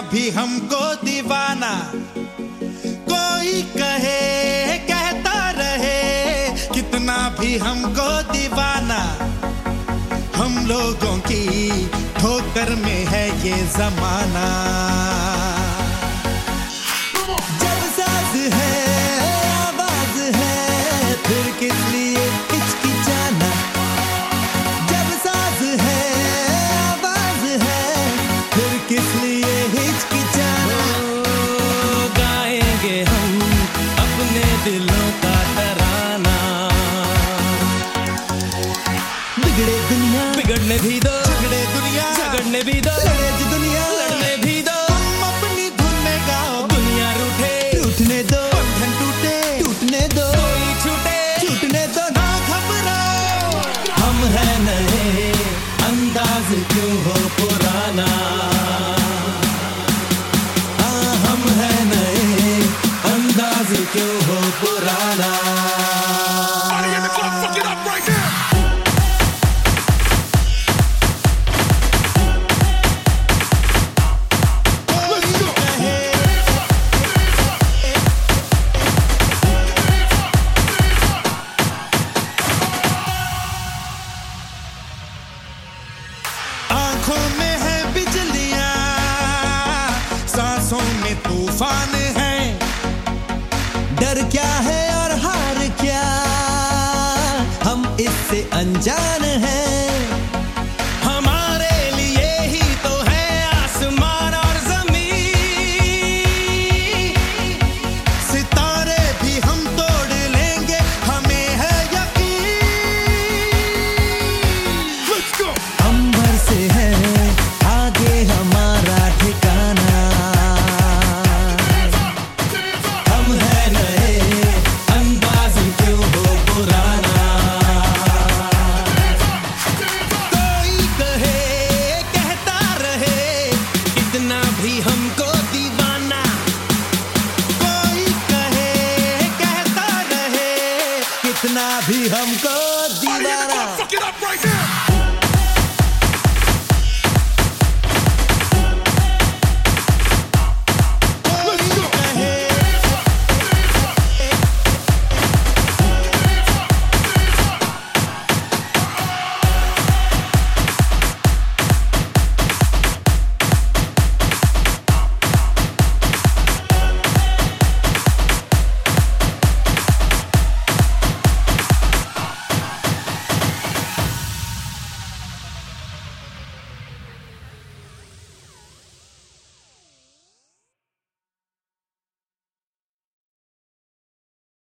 भी हमको दीवाना। कोई कहे, कहता रहे, कितना भी हमको दीवाना। हम लोगों की ठोकर में है ये जमाना। भी दो। झगड़े दुनिया। झगड़ने भी दो। लड़े जो दुनिया। लड़ने भी दो। हम अपनी धुन में गाओ। दुनिया रूठे। टूटने दो। बंधन टूटे। टूटने दो। कोई छूटे। टूटने दो। ना घबराओ। हम है नए। अंदाज क्यों हो पुराना? हाँ, हम है नए। अंदाज क्यों इससे अनजान कितना भी हमको दीवाना।